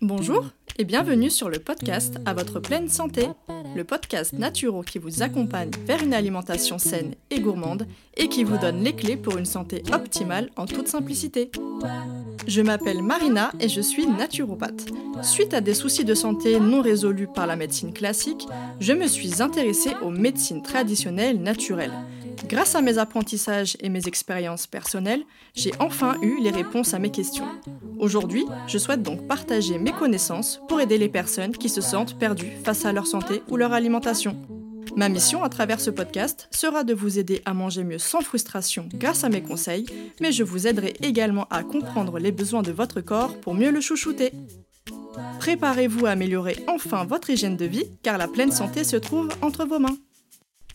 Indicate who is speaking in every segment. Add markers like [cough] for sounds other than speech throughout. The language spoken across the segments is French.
Speaker 1: Bonjour et bienvenue sur le podcast À votre pleine santé, le podcast naturo qui vous accompagne vers une alimentation saine et gourmande et qui vous donne les clés pour une santé optimale en toute simplicité. Je m'appelle Marina et je suis naturopathe. Suite à des soucis de santé non résolus par la médecine classique, je me suis intéressée aux médecines traditionnelles naturelles. Grâce à mes apprentissages et mes expériences personnelles, j'ai enfin eu les réponses à mes questions. Aujourd'hui, je souhaite donc partager mes connaissances pour aider les personnes qui se sentent perdues face à leur santé ou leur alimentation. Ma mission à travers ce podcast sera de vous aider à manger mieux sans frustration grâce à mes conseils, mais je vous aiderai également à comprendre les besoins de votre corps pour mieux le chouchouter. Préparez-vous à améliorer enfin votre hygiène de vie car la pleine santé se trouve entre vos mains.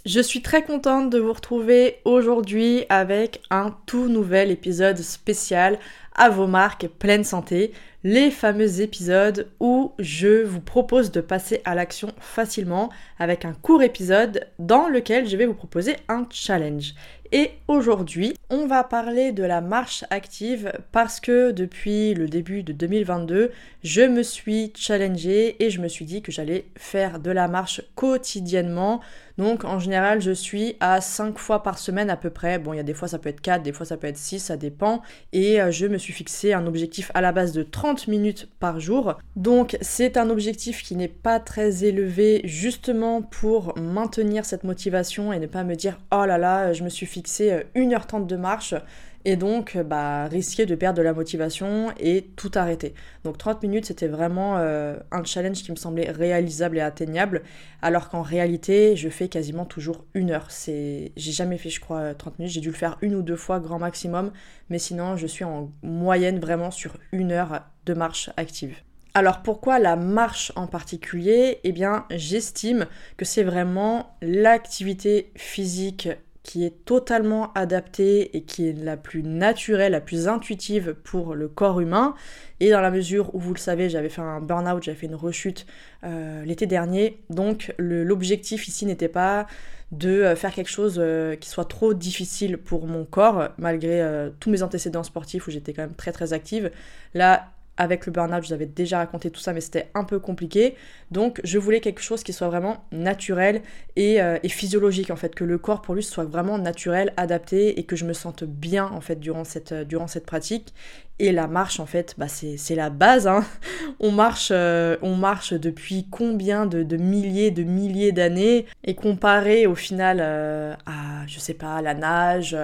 Speaker 1: Je suis très contente de vous retrouver aujourd'hui avec un tout nouvel épisode spécial à vos marques pleine santé, les fameux épisodes où je vous propose de passer à l'action facilement avec un court épisode dans lequel je vais vous proposer un challenge. Et aujourd'hui, on va parler de la marche active parce que depuis le début de 2022, je me suis challengée et je me suis dit que j'allais faire de la marche quotidiennement. Donc en général, je suis à 5 fois par semaine à peu près. Bon, il y a des fois ça peut être 4, des fois ça peut être 6, ça dépend. Et euh, je me suis fixé un objectif à la base de 30 minutes par jour. Donc c'est un objectif qui n'est pas très élevé justement pour maintenir cette motivation et ne pas me dire oh là là, je me suis fixé 1h30 de marche et donc bah, risquer de perdre de la motivation et tout arrêter. Donc 30 minutes, c'était vraiment euh, un challenge qui me semblait réalisable et atteignable, alors qu'en réalité, je fais quasiment toujours une heure. C'est... J'ai jamais fait, je crois, 30 minutes, j'ai dû le faire une ou deux fois, grand maximum, mais sinon, je suis en moyenne vraiment sur une heure de marche active. Alors pourquoi la marche en particulier? Eh bien j'estime que c'est vraiment l'activité physique qui est totalement adaptée et qui est la plus naturelle, la plus intuitive pour le corps humain. Et dans la mesure où vous le savez, j'avais fait un burn-out, j'avais fait une rechute euh, l'été dernier. Donc l'objectif ici n'était pas de euh, faire quelque chose euh, qui soit trop difficile pour mon corps, malgré tous mes antécédents sportifs où j'étais quand même très très active. Là, avec le burn-out, je vous avais déjà raconté tout ça, mais c'était un peu compliqué. Donc, je voulais quelque chose qui soit vraiment naturel euh, et, physiologique, en fait, que le corps pour lui soit vraiment naturel, adapté et que je me sente bien, en fait, durant cette, euh, pratique. Et la marche, en fait, bah, c'est la base. Hein. [laughs] On, marche, euh, on marche depuis combien de, milliers, de milliers d'années? Et comparé au final à, je sais pas, la nage,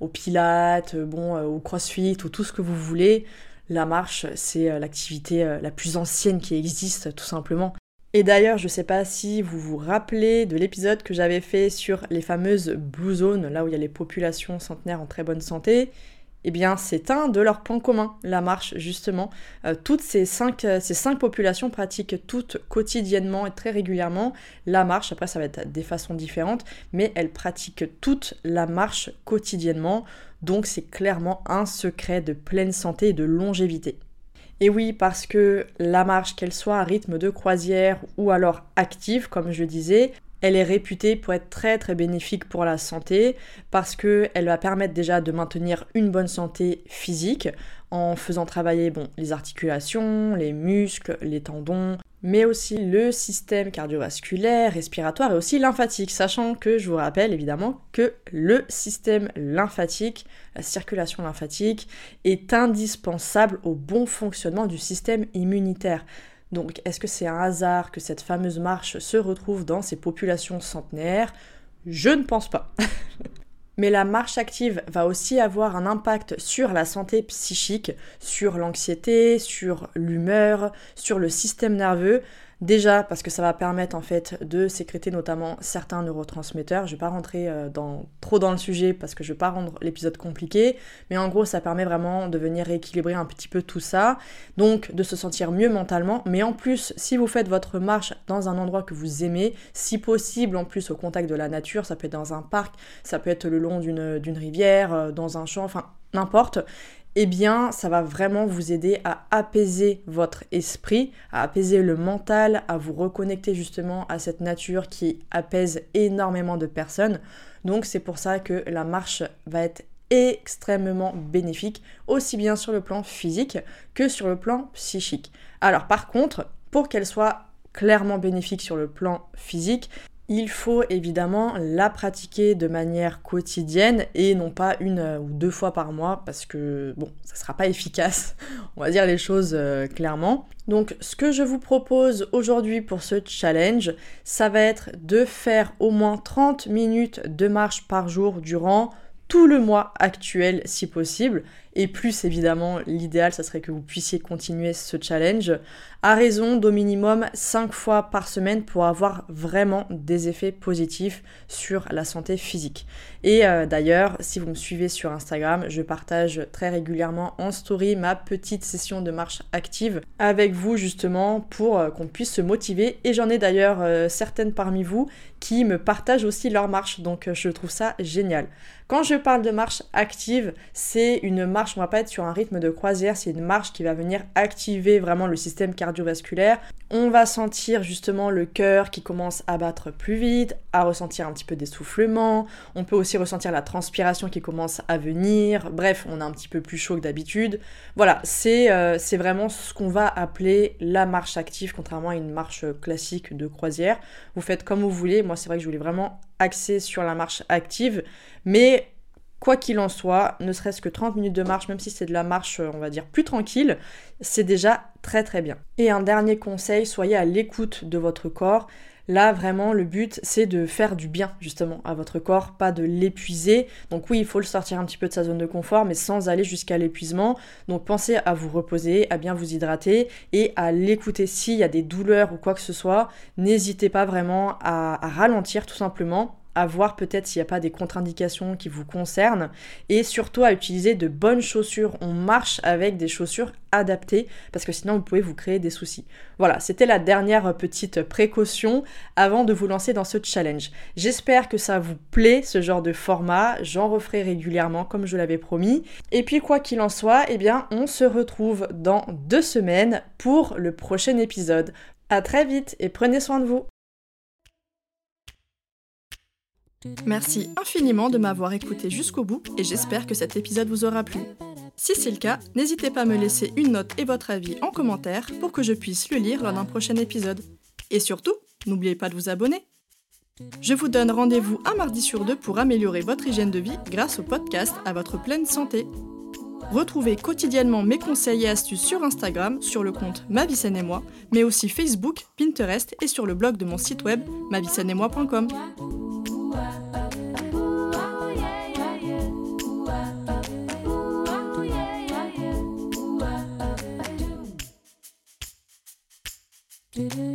Speaker 1: au pilates, bon, au crossfit ou tout ce que vous voulez la marche, c'est euh, l'activité euh, la plus ancienne qui existe, tout simplement. Et d'ailleurs, je ne sais pas si vous vous rappelez de l'épisode que j'avais fait sur les fameuses blue zones, là où il y a les populations centenaires en très bonne santé. Eh bien, c'est un de leurs points communs, la marche, justement. Euh, toutes ces cinq, ces cinq populations pratiquent toutes quotidiennement et très régulièrement la marche. Après, ça va être des façons différentes, mais elles pratiquent toutes la marche quotidiennement. Donc c'est clairement un secret de pleine santé et de longévité. Et oui, parce que la marche, qu'elle soit à rythme de croisière ou alors active, comme je disais, elle est réputée pour être très très bénéfique pour la santé parce qu'elle va permettre déjà de maintenir une bonne santé physique en faisant travailler bon, les articulations, les muscles, les tendons, mais aussi le système cardiovasculaire, respiratoire et aussi lymphatique, sachant que je vous rappelle évidemment que le système lymphatique, la circulation lymphatique, est indispensable au bon fonctionnement du système immunitaire. Donc est-ce que c'est un hasard que cette fameuse marche se retrouve dans ces populations centenaires? Je ne pense pas. [laughs] Mais la marche active va aussi avoir un impact sur la santé psychique, sur l'anxiété, sur l'humeur, sur le système nerveux. Déjà parce que ça va permettre en fait de sécréter notamment certains neurotransmetteurs. Je vais pas rentrer euh, trop dans le sujet parce que je vais pas rendre l'épisode compliqué, mais en gros ça permet vraiment de venir rééquilibrer un petit peu tout ça, donc de se sentir mieux mentalement. Mais en plus, si vous faites votre marche dans un endroit que vous aimez, si possible en plus au contact de la nature, ça peut être dans un parc, ça peut être le long d'une rivière, euh, dans un champ, enfin n'importe, eh bien ça va vraiment vous aider à apaiser votre esprit, à apaiser le mental, à vous reconnecter justement à cette nature qui apaise énormément de personnes. Donc c'est pour ça que la marche va être extrêmement bénéfique, aussi bien sur le plan physique que sur le plan psychique. Alors par contre, pour qu'elle soit clairement bénéfique sur le plan physique, il faut évidemment la pratiquer de manière quotidienne et non pas une ou deux fois par mois parce que bon, ça sera pas efficace. [laughs] On va dire les choses euh, clairement. Donc ce que je vous propose aujourd'hui pour ce challenge, ça va être de faire au moins 30 minutes de marche par jour durant tout le mois actuel si possible. Et plus évidemment, l'idéal, ça serait que vous puissiez continuer ce challenge à raison d'au minimum 5 fois par semaine pour avoir vraiment des effets positifs sur la santé physique. Et euh, d'ailleurs, si vous me suivez sur Instagram, je partage très régulièrement en story ma petite session de marche active avec vous justement pour euh, qu'on puisse se motiver. Et j'en ai d'ailleurs euh, certaines parmi vous qui me partagent aussi leur marche, donc je trouve ça génial. Quand je parle de marche active, c'est une marche, on va pas être sur un rythme de croisière, c'est une marche qui va venir activer vraiment le système cardiovasculaire. On va sentir justement le cœur qui commence à battre plus vite, à ressentir un petit peu d'essoufflement. On peut aussi ressentir la transpiration qui commence à venir. Bref, on est un petit peu plus chaud que d'habitude. Voilà, c'est euh, vraiment ce qu'on va appeler la marche active, contrairement à une marche classique de croisière. Vous faites comme vous voulez. Moi, c'est vrai que je voulais vraiment axer sur la marche active. Mais quoi qu'il en soit, ne serait-ce que 30 minutes de marche, même si c'est de la marche, on va dire, plus tranquille, c'est déjà très très bien. Et un dernier conseil, soyez à l'écoute de votre corps. Là, vraiment, le but, c'est de faire du bien, justement, à votre corps, pas de l'épuiser. Donc oui, il faut le sortir un petit peu de sa zone de confort, mais sans aller jusqu'à l'épuisement. Donc pensez à vous reposer, à bien vous hydrater et à l'écouter. S'il y a des douleurs ou quoi que ce soit, n'hésitez pas vraiment à, à ralentir, tout simplement à voir peut-être s'il n'y a pas des contre-indications qui vous concernent et surtout à utiliser de bonnes chaussures. On marche avec des chaussures adaptées parce que sinon vous pouvez vous créer des soucis. Voilà, c'était la dernière petite précaution avant de vous lancer dans ce challenge. J'espère que ça vous plaît ce genre de format, j'en referai régulièrement comme je l'avais promis. Et puis quoi qu'il en soit, eh bien on se retrouve dans deux semaines pour le prochain épisode. À très vite et prenez soin de vous.
Speaker 2: Merci infiniment de m'avoir écouté jusqu'au bout et j'espère que cet épisode vous aura plu. Si c'est le cas, n'hésitez pas à me laisser une note et votre avis en commentaire pour que je puisse le lire lors d'un prochain épisode. Et surtout, n'oubliez pas de vous abonner. Je vous donne rendez-vous un mardi sur deux pour améliorer votre hygiène de vie grâce au podcast à votre pleine santé. Retrouvez quotidiennement mes conseils et astuces sur Instagram, sur le compte Ma et moi, mais aussi Facebook, Pinterest et sur le blog de mon site web moi.com. did it.